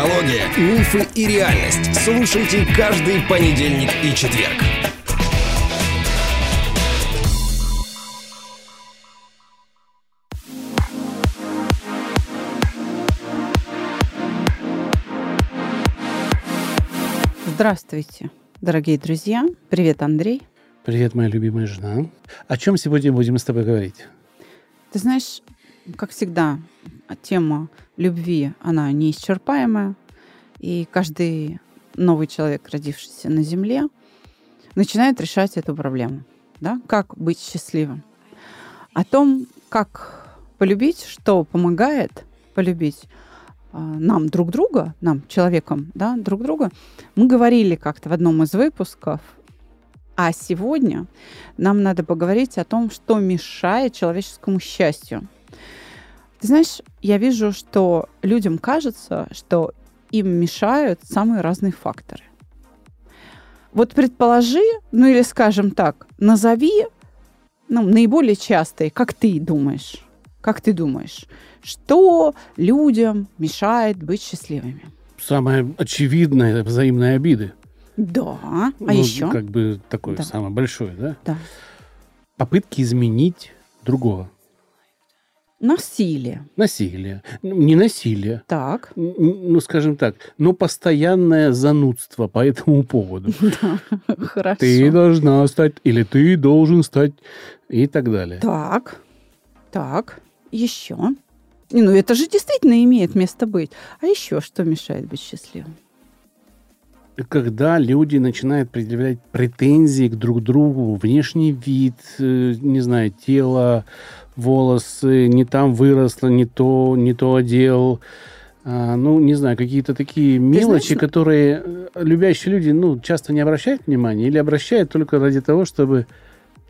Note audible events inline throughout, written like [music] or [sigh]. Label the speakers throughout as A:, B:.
A: Психология, мифы и реальность. Слушайте каждый понедельник и четверг.
B: Здравствуйте, дорогие друзья. Привет, Андрей.
C: Привет, моя любимая жена. О чем сегодня будем с тобой говорить?
B: Ты знаешь, как всегда, тема любви, она неисчерпаемая. И каждый новый человек, родившийся на Земле, начинает решать эту проблему. Да? Как быть счастливым. О том, как полюбить, что помогает полюбить а, нам друг друга, нам, человекам, да, друг друга, мы говорили как-то в одном из выпусков. А сегодня нам надо поговорить о том, что мешает человеческому счастью. Ты знаешь, я вижу, что людям кажется, что им мешают самые разные факторы. Вот предположи, ну или скажем так, назови ну, наиболее частые, как ты думаешь, как ты думаешь, что людям мешает быть счастливыми?
C: Самое очевидное – это взаимные обиды.
B: Да, а
C: ну,
B: еще?
C: Как бы такое
B: Да.
C: самое большое, да?
B: Да.
C: Попытки изменить другого.
B: Насилие.
C: Насилие. Ну, Не насилие.
B: Так.
C: Ну, скажем так, но постоянное занудство по этому поводу. [laughs]
B: Да, хорошо.
C: Ты должна стать, или ты должен стать, и так далее.
B: Так, так, еще. Ну, это же действительно имеет место быть. А еще что мешает быть счастливым?
C: Когда люди начинают предъявлять претензии к друг другу, внешний вид, э, не знаю, тело, волосы, не там выросло, не то, не то одел, а, ну, не знаю, какие-то такие мелочи,
B: знаешь,
C: которые э, любящие люди, ну, часто не обращают внимания или обращают только ради того, чтобы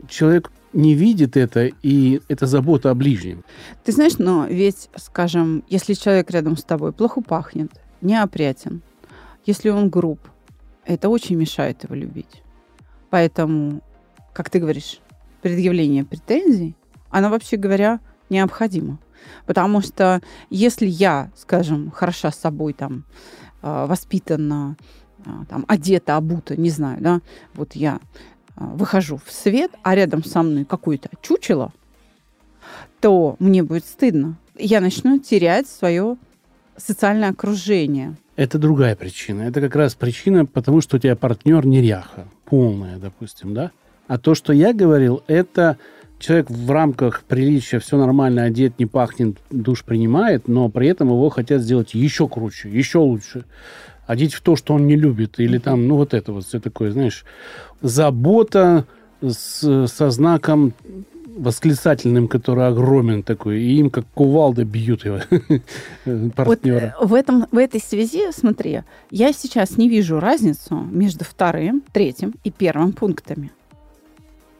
C: человек не видит это, и это забота о ближнем.
B: Ты знаешь, но ведь, скажем, если человек рядом с тобой плохо пахнет, неопрятен, если он груб, это очень мешает его любить. Поэтому, как ты говоришь, предъявление претензий, оно, вообще говоря, необходимо. Потому что если я, скажем, хороша с собой, там, э, воспитана, э, там, одета, обута, не знаю, да, вот я э, выхожу в свет, а рядом со мной какое-то чучело, то мне будет стыдно. Я начну терять свое социальное окружение.
C: Это другая причина. Это как раз причина, потому что у тебя партнер неряха, полная, допустим, да? А то, что я говорил, это человек в рамках приличия, все нормально, одет, не пахнет, душ принимает, но при этом его хотят сделать еще круче, еще лучше. Одеть в то, что он не любит, или там, ну, вот это вот, все такое, знаешь, забота с, со знаком восклицательным, который огромен такой, и им как кувалда бьют его партнера. [laughs]
B: Вот э, в, этом, в этой связи, смотри, я сейчас не вижу разницу между вторым, третьим и первым пунктами.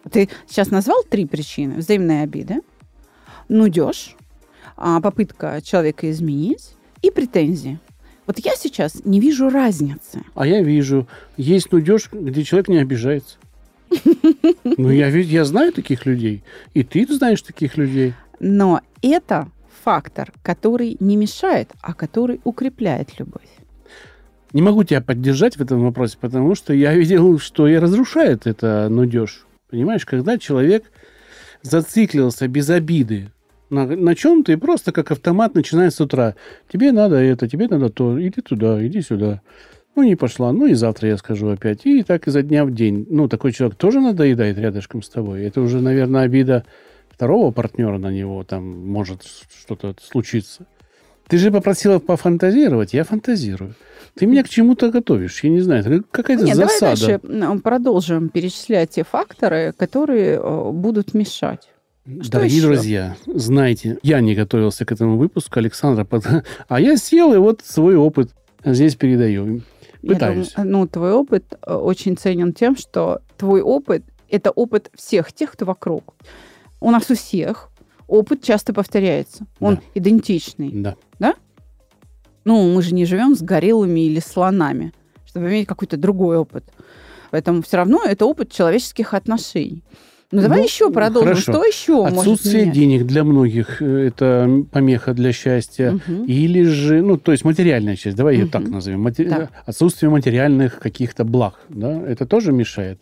B: Ты сейчас назвал три причины. Взаимные обиды, нудеж, а, попытка человека изменить и претензии. Вот я сейчас не вижу разницы.
C: А я вижу, есть нудеж, где человек не обижается. [laughs] Ну, я я знаю таких людей. И ты знаешь таких людей.
B: Но это фактор, который не мешает, а который укрепляет любовь.
C: Не могу тебя поддержать в этом вопросе, потому что я видел, что и разрушает это нудеж. Понимаешь, когда человек зациклился без обиды на, на чем-то и просто как автомат начинает с утра. Тебе надо это, тебе надо то, иди туда, иди сюда. Ну, не пошла, ну и завтра я скажу опять. И так изо дня в день. Ну, такой человек тоже надоедает рядышком с тобой. Это уже, наверное, обида второго партнера на него, там может что-то случиться. Ты же попросила пофантазировать, я фантазирую. Ты меня к чему-то готовишь, я не знаю, какая-то
B: Нет, давай
C: засада.
B: дальше м, продолжим перечислять те факторы, которые э, будут мешать. Что
C: Дорогие
B: еще?
C: друзья, знайте, я не готовился к этому выпуску, Александра, [laughs] а я сел и вот свой опыт здесь передаю.
B: Я
C: Пытаюсь.
B: думаю, ну, твой опыт э, очень ценен тем, что твой опыт – это опыт всех тех, кто вокруг. У нас у всех опыт часто повторяется. Он
C: Да.
B: идентичный.
C: Да.
B: Ну, мы же не живем с гориллами или слонами, чтобы иметь какой-то другой опыт. Поэтому все равно это опыт человеческих отношений. Ну, давай
C: Ну,
B: еще продолжим.
C: хорошо.
B: Что еще может
C: Отсутствие
B: менять?
C: денег для многих э, это помеха для счастья.
B: Мгм.
C: Или же, ну, то есть материальная часть, давай ее
B: Мгм.
C: так назовем. Мате-
B: Да.
C: Отсутствие материальных каких-то благ, да, это тоже мешает.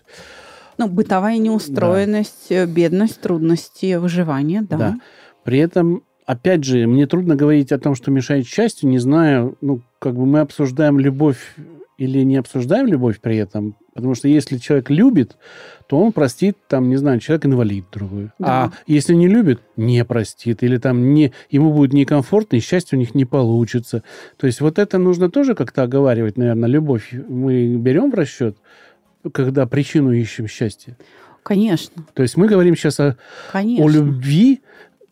B: Ну, бытовая неустроенность, э, бедность, трудности выживания, да.
C: Да. При этом, опять же, мне трудно говорить о том, что мешает счастью, не знаю, ну, как бы мы обсуждаем любовь или не обсуждаем любовь при этом, потому что если человек любит, то он простит, там, не знаю, человек инвалид другой.
B: Да.
C: А если не любит, не простит, или там не, ему будет некомфортно, и счастье у них не получится. То есть вот это нужно тоже как-то оговаривать, наверное, любовь мы берем в расчет, когда причину ищем счастья.
B: Конечно,
C: То есть мы говорим сейчас о,
B: конечно.
C: о любви,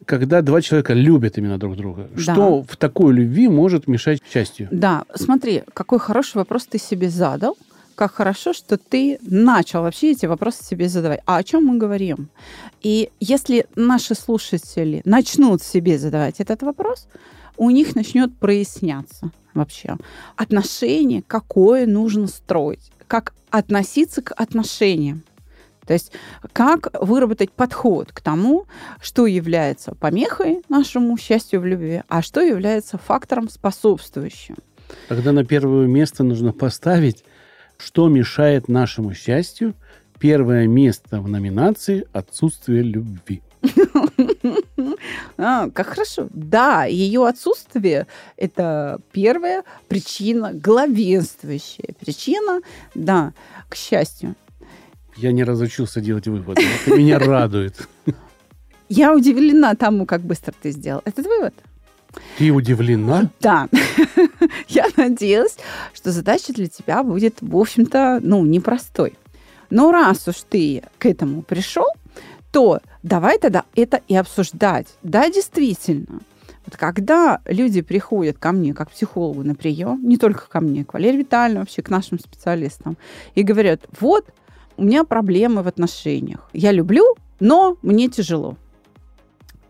C: когда два человека любят именно друг друга.
B: Да.
C: Что в такой любви может мешать счастью?
B: Да, смотри, какой хороший вопрос ты себе задал. Как хорошо, что ты начал вообще эти вопросы себе задавать. А о чем мы говорим? И если наши слушатели начнут себе задавать этот вопрос, у них начнет проясняться вообще отношение, какое нужно строить, как относиться к отношениям. То есть как выработать подход к тому, что является помехой нашему счастью в любви, а что является фактором способствующим.
C: Тогда на первое место нужно поставить, что мешает нашему счастью. Первое место в номинации «Отсутствие любви». [laughs]
B: А, как хорошо. Да, ее отсутствие – это первая причина, главенствующая причина, да, к счастью.
C: Я не разучился делать выводы. Это меня [laughs] радует.
B: Я удивлена тому, как быстро ты сделал этот вывод.
C: Ты удивлена?
B: Да. [laughs] Я надеялась, что задача для тебя будет, в общем-то, ну, непростой. Но раз уж ты к этому пришел, то давай тогда это и обсуждать. Да, действительно. Вот когда люди приходят ко мне, как психологу на прием, не только ко мне, к Валерии Витальевне, вообще к нашим специалистам, и говорят, вот, у меня проблемы в отношениях. Я люблю, но мне тяжело.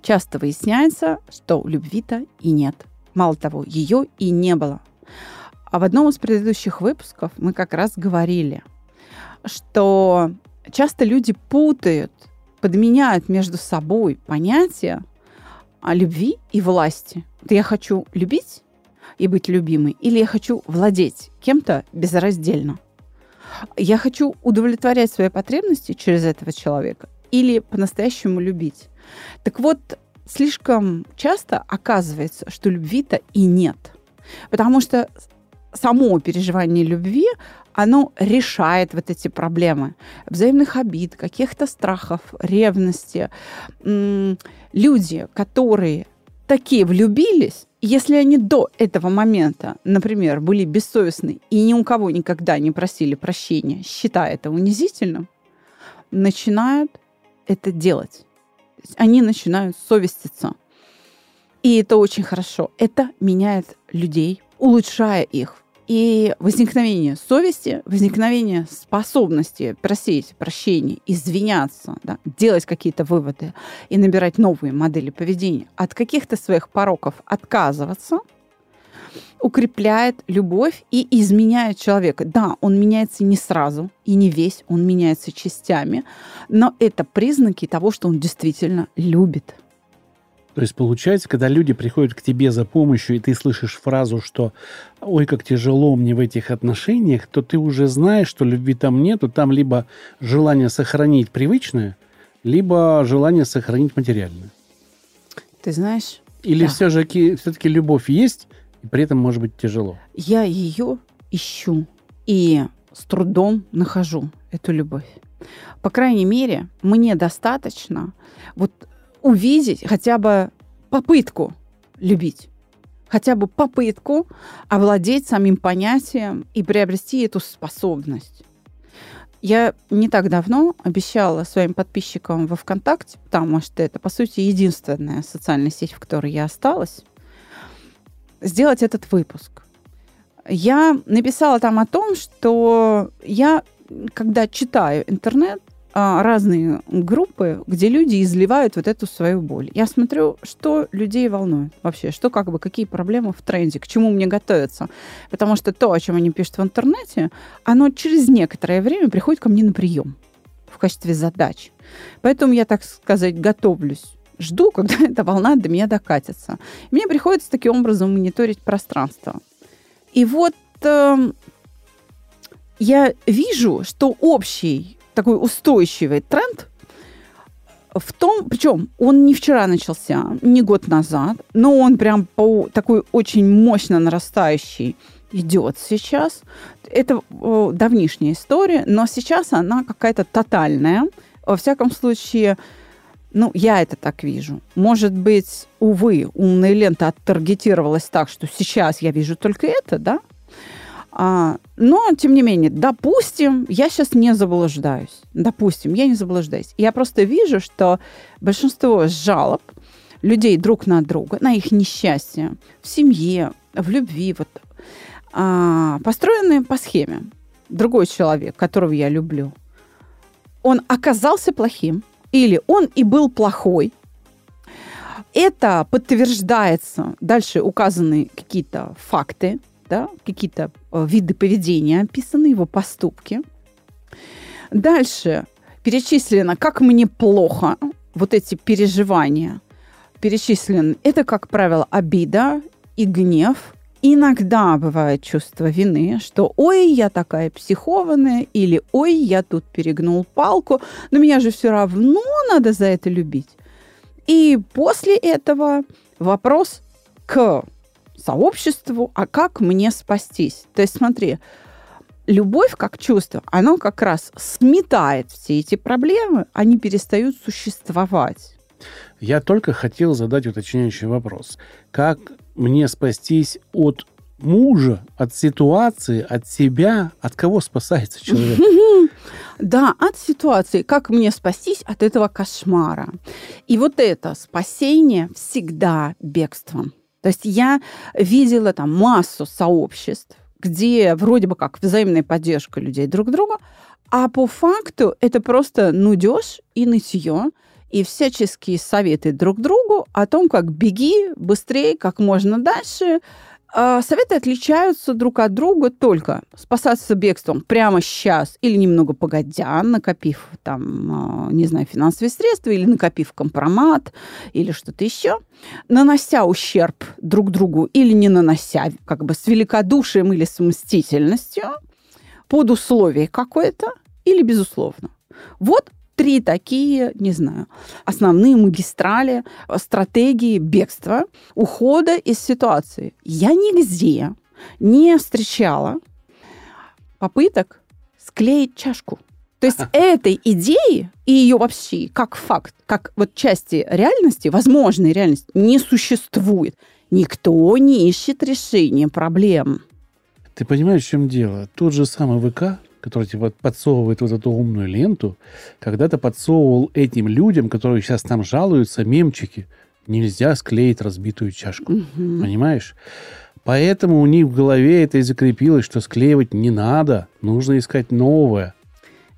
B: Часто выясняется, что любви-то и нет. Мало того, ее и не было. А в одном из предыдущих выпусков мы как раз говорили, что часто люди путают, подменяют между собой понятия любви и власти. Вот я хочу любить и быть любимой, или я хочу владеть кем-то безраздельно. Я хочу удовлетворять свои потребности через этого человека или по-настоящему любить. Так вот, слишком часто оказывается, что любви-то и нет. Потому что само переживание любви, оно решает вот эти проблемы взаимных обид, каких-то страхов, ревности. Люди, которые такие влюбились, если они до этого момента, например, были бессовестны и ни у кого никогда не просили прощения, считая это унизительным, начинают это делать. Они начинают совеститься. И это очень хорошо. Это меняет людей, улучшая их. И возникновение совести, возникновение способности просить прощения, извиняться, да, делать какие-то выводы и набирать новые модели поведения, от каких-то своих пороков отказываться, укрепляет любовь и изменяет человека. Да, он меняется не сразу и не весь, он меняется частями, но это признаки того, что он действительно любит.
C: То есть получается, когда люди приходят к тебе за помощью, и ты слышишь фразу, что «Ой, как тяжело мне в этих отношениях», то ты уже знаешь, что любви там нету, там либо желание сохранить привычное, либо желание сохранить материальное.
B: Ты знаешь,
C: Или
B: Да.
C: все же все-таки любовь есть, и при этом может быть тяжело.
B: я ее ищу и с трудом нахожу эту любовь. По крайней мере, мне достаточно вот увидеть хотя бы попытку любить, хотя бы попытку овладеть самим понятием и приобрести эту способность. Я не так давно обещала своим подписчикам во ВКонтакте, потому что это, по сути, единственная социальная сеть, в которой я осталась, сделать этот выпуск. Я написала там о том, что я, когда читаю интернет, а, разные группы, где люди изливают вот эту свою боль. Я смотрю, что людей волнует вообще, что как бы, какие проблемы в тренде, к чему мне готовиться. Потому что то, о чем они пишут в интернете, оно через некоторое время приходит ко мне на прием. в качестве задач. Поэтому я, так сказать, готовлюсь жду, [laughs] когда эта волна до меня докатится. Мне приходится таким образом мониторить пространство. И вот э, я вижу, что общий такой устойчивый тренд в том, причем он не вчера начался, не год назад, но он прям по такой очень мощно нарастающий идет сейчас. Это давнишняя история, но сейчас она какая-то тотальная. Во всяком случае, ну, я это так вижу. Может быть, увы, умная лента оттаргетировалась так, что сейчас я вижу только это, да? А, но, тем не менее, допустим, я сейчас не заблуждаюсь. Допустим, я не заблуждаюсь. Я просто вижу, что большинство жалоб людей друг на друга, на их несчастье в семье, в любви, вот, а, построены по схеме. Другой человек, которого я люблю, он оказался плохим, или он и был плохой. Это подтверждается, дальше указаны какие-то факты, да, какие-то э, виды поведения описаны, его поступки. Дальше перечислено, как мне плохо, вот эти переживания перечислены. Это, как правило, обида и гнев, Иногда бывает чувство вины, что «ой, я такая психованная» или «ой, я тут перегнул палку, но меня же все равно надо за это любить». И после этого вопрос к сообществу, а как мне спастись? То есть смотри, любовь как чувство, оно как раз сметает все эти проблемы, они перестают существовать.
C: Я только хотел задать уточняющий вопрос. Как мне спастись от мужа, от ситуации, от себя? От кого спасается человек? [laughs]
B: Да, от ситуации. Как мне спастись от этого кошмара? И вот это спасение всегда бегством. То есть я видела там массу сообществ, где вроде бы как взаимная поддержка людей друг друга, а по факту это просто нудеж и нытье, и всяческие советы друг другу о том, как беги быстрее, как можно дальше. А, советы отличаются друг от друга только спасаться бегством прямо сейчас или немного погодя, накопив там, а, не знаю, финансовые средства или накопив компромат или что-то еще, нанося ущерб друг другу или не нанося, как бы с великодушием или с мстительностью, под условие какое-то или безусловно. Вот три такие, не знаю, основные магистрали, стратегии бегства, ухода из ситуации. Я нигде не встречала попыток склеить чашку. То есть этой идеи и ее вообще как факт, как вот части реальности, возможной реальности, не существует. Никто не ищет решения проблем.
C: Ты понимаешь, в чем дело? Тот же самый ВК который типа подсовывает вот эту умную ленту, когда-то подсовывал этим людям, которые сейчас там жалуются, мемчики. Нельзя склеить разбитую чашку. Угу. Понимаешь? Поэтому у них в голове это и закрепилось, что склеивать не надо, нужно искать новое.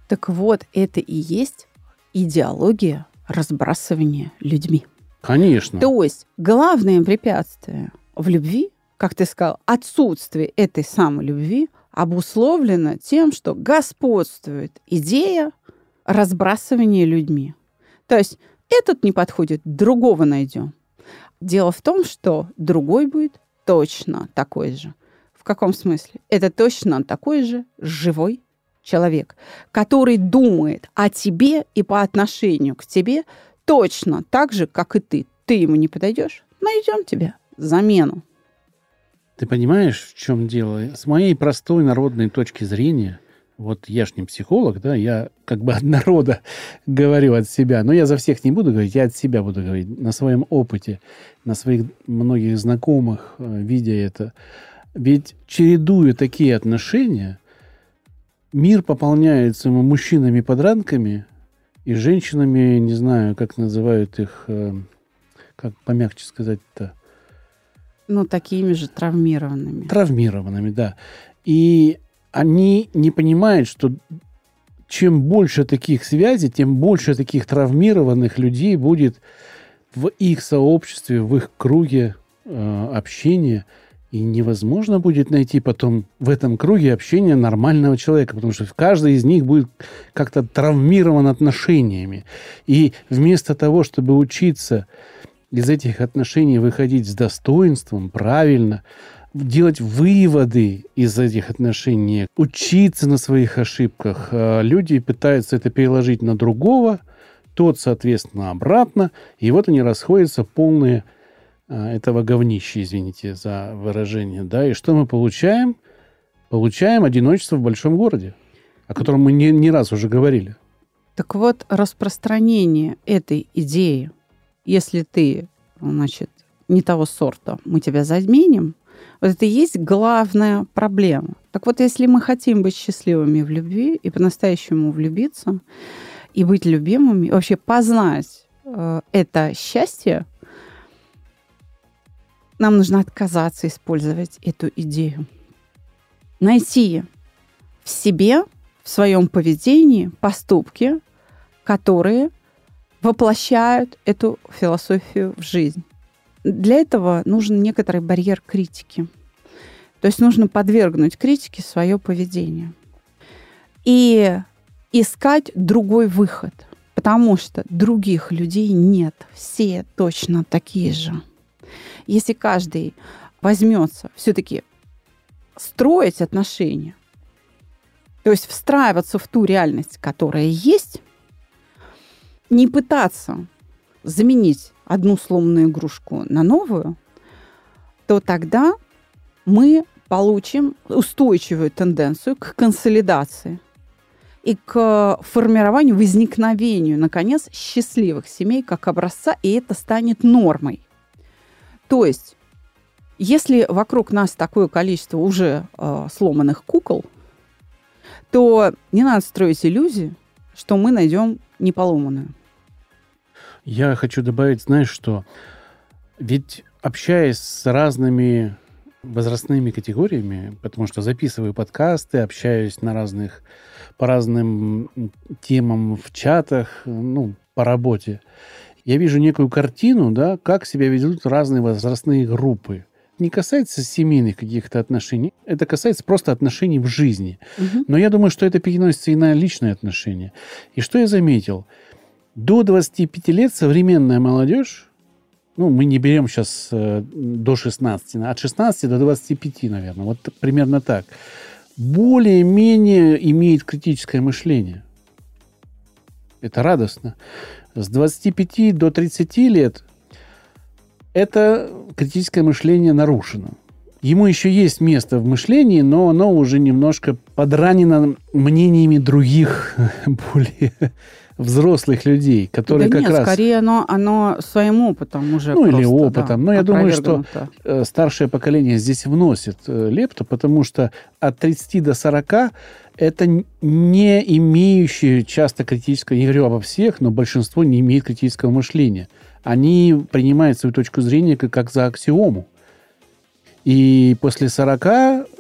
B: Так вот, это и есть идеология разбрасывания людьми.
C: Конечно.
B: То есть главное препятствие в любви, как ты сказал, отсутствие этой самой любви, обусловлено тем, что господствует идея разбрасывания людьми. То есть этот не подходит, другого найдем. Дело в том, что другой будет точно такой же. В каком смысле? Это точно такой же живой человек, который думает о тебе и по отношению к тебе точно так же, как и ты. Ты ему не подойдешь, найдем тебе замену.
C: Ты понимаешь, в чем дело? С моей простой народной точки зрения, вот я ж не психолог, да, я как бы [laughs] от народа говорю от себя, но я за всех не буду говорить, я от себя буду говорить, на своем опыте, на своих многих знакомых, э, видя это. Ведь чередуя такие отношения, мир пополняется мужчинами-подранками и женщинами, не знаю, как называют их, э, как помягче сказать-то,
B: ну, такими же травмированными.
C: Травмированными, да. И они не понимают, что чем больше таких связей, тем больше таких травмированных людей будет в их сообществе, в их круге э, общения. И невозможно будет найти потом в этом круге общения нормального человека, потому что каждый из них будет как-то травмирован отношениями. И вместо того, чтобы учиться из этих отношений выходить с достоинством, правильно, делать выводы из этих отношений, учиться на своих ошибках, э, люди пытаются это переложить на другого, тот, соответственно, обратно, и вот они расходятся полные а, этого говнища, извините за выражение, да, и что мы получаем? Получаем одиночество в большом городе, о котором мы не, не раз уже говорили.
B: Так вот, распространение этой идеи, если ты, значит, не того сорта, мы тебя заменим, вот это и есть главная проблема. Так вот, если мы хотим быть счастливыми в любви и по-настоящему влюбиться, и быть любимыми, вообще познать э, это счастье, нам нужно отказаться использовать эту идею. Найти в себе, в своем поведении поступки, которые воплощают эту философию в жизнь. Для этого нужен некоторый барьер критики. То есть нужно подвергнуть критике свое поведение. И искать другой выход, потому что других людей нет. Все точно такие же если каждый возьмется все-таки строить отношения, то есть встраиваться в ту реальность, которая есть, не пытаться заменить одну сломанную игрушку на новую, то тогда мы получим устойчивую тенденцию к консолидации и к формированию, возникновению, наконец, счастливых семей как образца, и это станет нормой. То есть, если вокруг нас такое количество уже э, сломанных кукол, то не надо строить иллюзии, что мы найдем неполоманную.
C: Я хочу добавить, знаешь, что ведь общаясь с разными возрастными категориями, потому что записываю подкасты, общаюсь на разных, по разным темам в чатах, ну, по работе я вижу некую картину, да, как себя ведут разные возрастные группы. Не касается семейных каких-то отношений, это касается просто отношений в жизни. Угу. Но я думаю, что это переносится и на личные отношения. И что я заметил? До 25 лет современная молодежь, ну, мы не берем сейчас э, до 16, от 16 до 25, наверное, вот примерно так, более-менее имеет критическое мышление. Это радостно с 25 до 30 лет это критическое мышление нарушено. Ему еще есть место в мышлении, но оно уже немножко подранено мнениями других [laughs] более взрослых людей, которые
B: да
C: как
B: нет,
C: раз...
B: скорее оно, оно своим опытом уже
C: Ну,
B: просто,
C: или опытом.
B: Да,
C: но я думаю, что э, старшее поколение здесь вносит э, лепту, потому что от 30 до 40 это не имеющие часто критического, я не говорю обо всех, но большинство не имеет критического мышления. Они принимают свою точку зрения как, как за аксиому. И после 40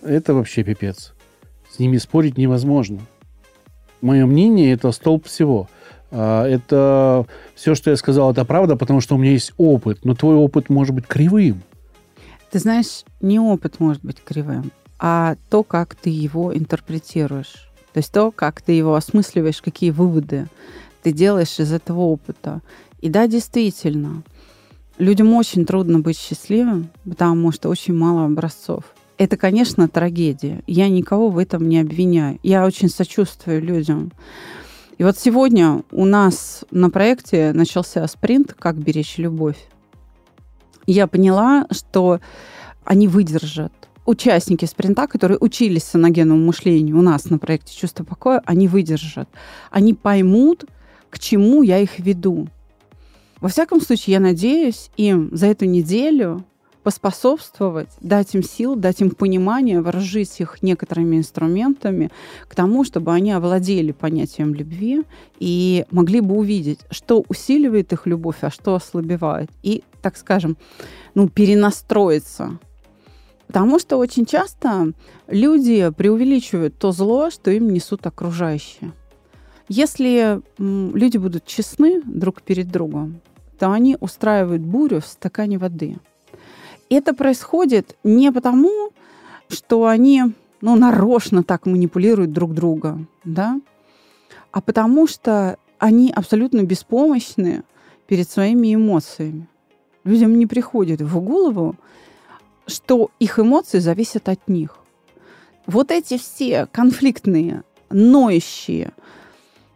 C: это вообще пипец. С ними спорить невозможно. Мое мнение – это столб всего. А, это все, что я сказал, это правда, потому что у меня есть опыт. Но твой опыт может быть кривым.
B: Ты знаешь, не опыт может быть кривым а то, как ты его интерпретируешь. То есть то, как ты его осмысливаешь, какие выводы ты делаешь из этого опыта. И да, действительно, людям очень трудно быть счастливым, потому что очень мало образцов. Это, конечно, трагедия. Я никого в этом не обвиняю. Я очень сочувствую людям. И вот сегодня у нас на проекте начался спринт «Как беречь любовь». Я поняла, что они выдержат участники спринта, которые учились саногенному мышлению у нас на проекте «Чувство покоя», они выдержат. Они поймут, к чему я их веду. Во всяком случае, я надеюсь им за эту неделю поспособствовать, дать им сил, дать им понимание, вооружить их некоторыми инструментами к тому, чтобы они овладели понятием любви и могли бы увидеть, что усиливает их любовь, а что ослабевает. И, так скажем, ну, перенастроиться Потому что очень часто люди преувеличивают то зло, что им несут окружающие. Если люди будут честны друг перед другом, то они устраивают бурю в стакане воды. Это происходит не потому, что они ну, нарочно так манипулируют друг друга, да, а потому что они абсолютно беспомощны перед своими эмоциями. Людям не приходит в голову, что их эмоции зависят от них. Вот эти все конфликтные, ноющие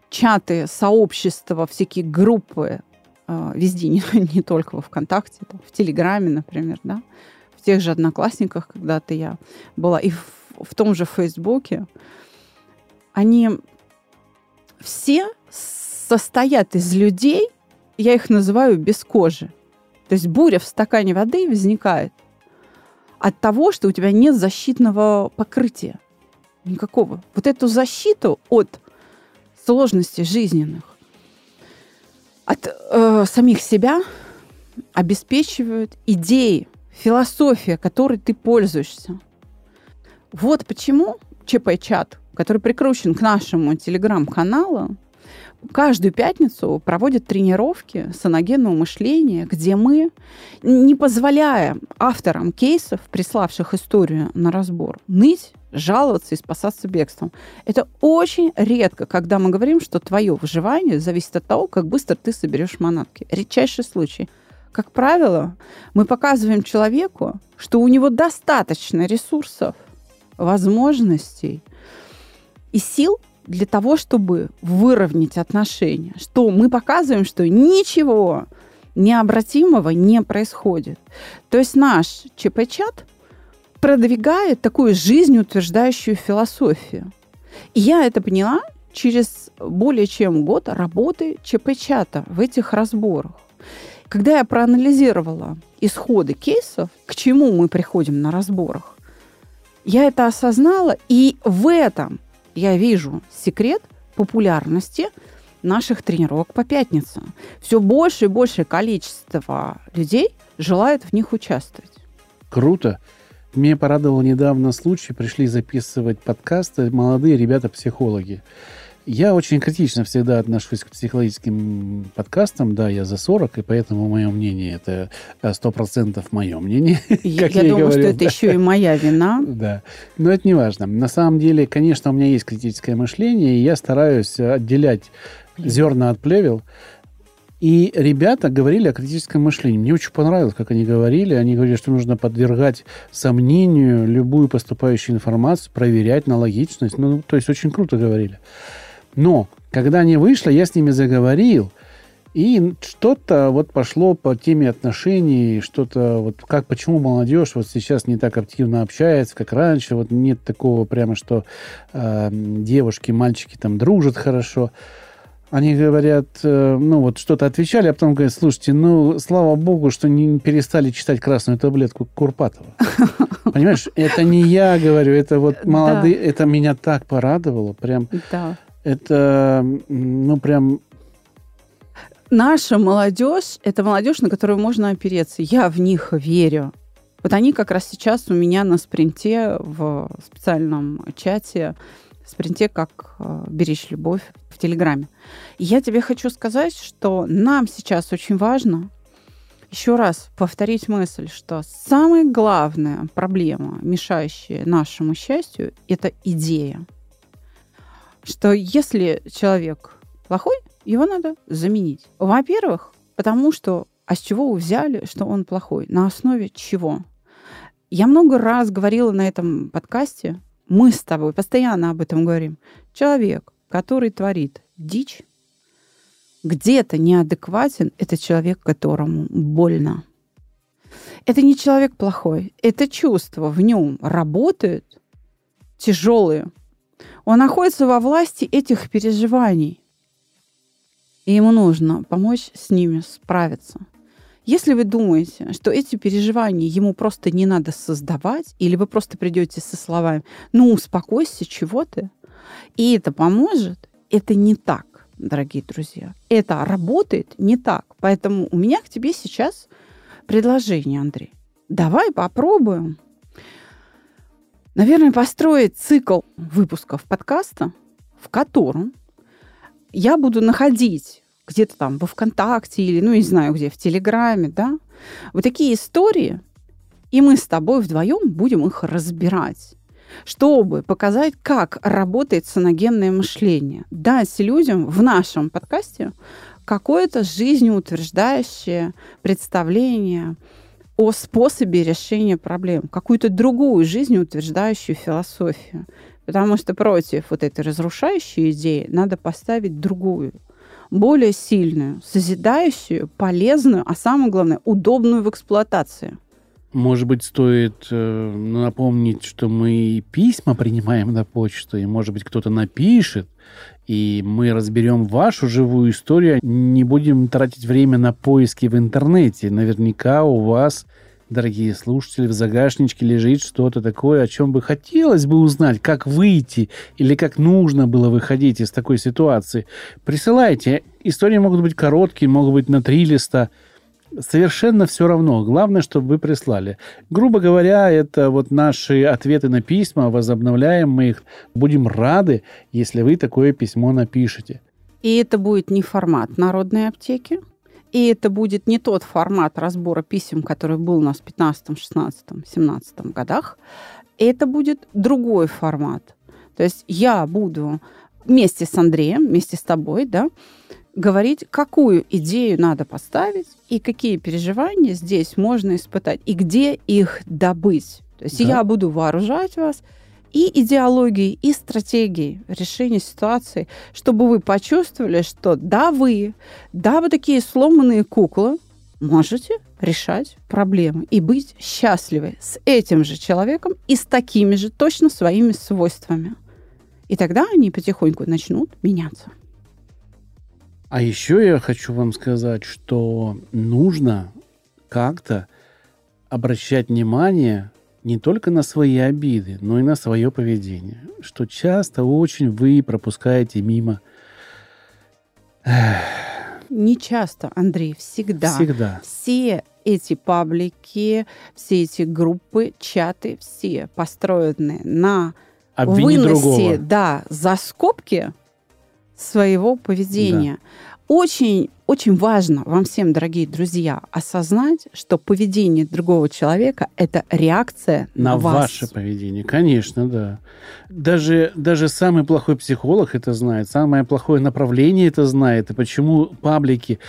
B: чаты, сообщества, всякие группы, везде, [laughs] не, не только во ВКонтакте, там, в Телеграме, например, да, в тех же Одноклассниках когда-то я была, и в, в том же Фейсбуке, они все состоят из людей, я их называю без кожи. То есть буря в стакане воды возникает от того, что у тебя нет защитного покрытия. Никакого. Вот эту защиту от сложностей жизненных, от э, самих себя обеспечивают идеи, философия, которой ты пользуешься. Вот почему ЧП-чат, который прикручен к нашему телеграм-каналу, каждую пятницу проводят тренировки саногенного мышления, где мы, не позволяя авторам кейсов, приславших историю на разбор, ныть, жаловаться и спасаться бегством. Это очень редко, когда мы говорим, что твое выживание зависит от того, как быстро ты соберешь манатки. Редчайший случай. Как правило, мы показываем человеку, что у него достаточно ресурсов, возможностей и сил для того, чтобы выровнять отношения, что мы показываем, что ничего необратимого не происходит. То есть наш ЧП-чат продвигает такую жизнеутверждающую философию. И я это поняла через более чем год работы ЧП-чата в этих разборах. Когда я проанализировала исходы кейсов, к чему мы приходим на разборах, я это осознала, и в этом я вижу секрет популярности наших тренировок по пятницам. Все больше и большее количество людей желает в них участвовать.
C: Круто. Мне порадовал недавно случай, пришли записывать подкасты молодые ребята-психологи. Я очень критично всегда отношусь к психологическим подкастам. Да, я за 40, и поэтому мое мнение это э, сто процентов мое мнение. [laughs]
B: Я, я, думаю, говорил, что это еще и моя вина. [laughs]
C: Да, но это не важно. На самом деле, конечно, у меня есть критическое мышление, и я стараюсь отделять зерна от плевел. И ребята говорили о критическом мышлении. Мне очень понравилось, как они говорили. Они говорили, что нужно подвергать сомнению любую поступающую информацию, проверять на логичность. Ну, то есть очень круто говорили. Но когда они вышли, я с ними заговорил, и что-то вот пошло по теме отношений, что-то вот как, почему молодежь вот сейчас не так активно общается, как раньше, вот нет такого прямо, что э, девушки, мальчики там дружат хорошо. Они говорят, э, ну вот что-то отвечали, а потом говорят, слушайте, ну слава богу, что не перестали читать красную таблетку Курпатова. [laughs] Понимаешь, это не я говорю, это вот молодые, это меня так порадовало, прям. Да это, ну, прям...
B: Наша молодежь – это молодежь, на которую можно опереться. Я в них верю. Вот они как раз сейчас у меня на спринте в специальном чате, спринте как э, «Беречь любовь» в Телеграме. Я тебе хочу сказать, что нам сейчас очень важно еще раз повторить мысль, что самая главная проблема, мешающая нашему счастью, это идея что если человек плохой, его надо заменить. Во-первых, потому что а с чего вы взяли, что он плохой? На основе чего? Я много раз говорила на этом подкасте, мы с тобой постоянно об этом говорим. Человек, который творит дичь, где-то неадекватен, это человек, которому больно. Это не человек плохой, это чувства в нем работают тяжелые, он находится во власти этих переживаний. И ему нужно помочь с ними справиться. Если вы думаете, что эти переживания ему просто не надо создавать, или вы просто придете со словами «ну, успокойся, чего ты?» и это поможет, это не так, дорогие друзья. Это работает не так. Поэтому у меня к тебе сейчас предложение, Андрей. Давай попробуем наверное, построить цикл выпусков подкаста, в котором я буду находить где-то там во ВКонтакте или, ну, не знаю где, в Телеграме, да, вот такие истории И мы с тобой вдвоем будем их разбирать чтобы показать, как работает саногенное мышление. Дать людям в нашем подкасте какое-то жизнеутверждающее представление о способе решения проблем, какую-то другую жизнеутверждающую философию. Потому что против вот этой разрушающей идеи надо поставить другую, более сильную, созидающую, полезную, а самое главное, удобную в эксплуатации.
C: Может быть, стоит э, напомнить, что мы письма принимаем на почту, и, может быть, кто-то напишет, и мы разберем вашу живую историю, не будем тратить время на поиски в интернете. Наверняка у вас, дорогие слушатели, в загашничке лежит что-то такое, о чем бы хотелось бы узнать, как выйти или как нужно было выходить из такой ситуации. Присылайте. Истории могут быть короткие, могут быть на три листа – совершенно все равно. Главное, чтобы вы прислали. Грубо говоря, это вот наши ответы на письма, возобновляем мы их. Будем рады, если вы такое письмо напишете.
B: И это будет не формат народной аптеки, и это будет не тот формат разбора писем, который был у нас в 15, 16, 17 годах. Это будет другой формат. То есть я буду вместе с Андреем, вместе с тобой, да, говорить, какую идею надо поставить и какие переживания здесь можно испытать, и где их добыть. То есть да. я буду вооружать вас и идеологией, и стратегией решения ситуации, чтобы вы почувствовали, что да, вы, да, вы такие сломанные куклы, можете решать проблемы и быть счастливы с этим же человеком и с такими же точно своими свойствами. И тогда они потихоньку начнут меняться.
C: А еще я хочу вам сказать, что нужно как-то обращать внимание не только на свои обиды, но и на свое поведение. Что часто очень вы пропускаете мимо.
B: Не часто, Андрей, всегда.
C: Всегда.
B: Все эти паблики, все эти группы, чаты, все построены на
C: Обвини выносе, другого.
B: да, за скобки своего поведения. Да. Очень, очень важно вам всем, дорогие друзья, осознать, что поведение другого человека – это реакция на, на вас.
C: ваше поведение. Конечно, да. Даже, даже самый плохой психолог это знает, самое плохое направление это знает. И почему паблики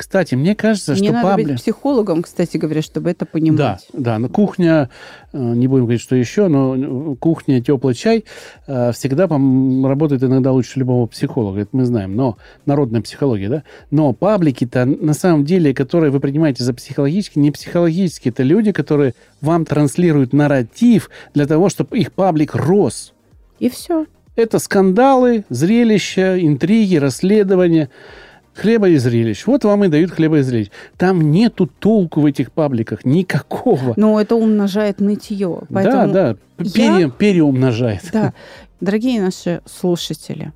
C: кстати, мне кажется,
B: не
C: что
B: надо
C: пабли...
B: быть психологом, кстати говоря, чтобы это понимать.
C: Да, да. Но кухня, э, не будем говорить, что еще, но э, кухня, теплый чай э, всегда работает иногда лучше любого психолога, это мы знаем. Но народная психология, да. Но паблики-то на самом деле, которые вы принимаете за психологические, не психологические, это люди, которые вам транслируют нарратив для того, чтобы их паблик рос.
B: И все.
C: Это скандалы, зрелища, интриги, расследования. Хлеба и зрелищ. Вот вам и дают хлеба и зрелищ. Там нету толку в этих пабликах никакого.
B: Но это умножает нытье.
C: Да, да, пере, я... переумножает.
B: Да. Дорогие наши слушатели,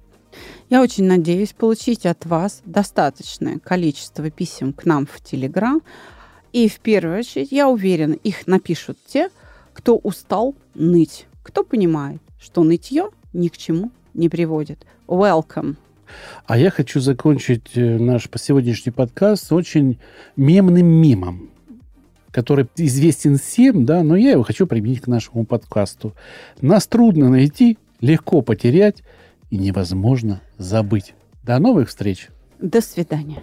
B: я очень надеюсь получить от вас достаточное количество писем к нам в Телеграм. И в первую очередь, я уверена, их напишут те, кто устал ныть, кто понимает, что нытье ни к чему не приводит. Welcome!
C: А я хочу закончить э, наш сегодняшний подкаст очень мемным мимом, который известен всем, да, но я его хочу применить к нашему подкасту. Нас трудно найти, легко потерять и невозможно забыть. До новых встреч.
B: До свидания.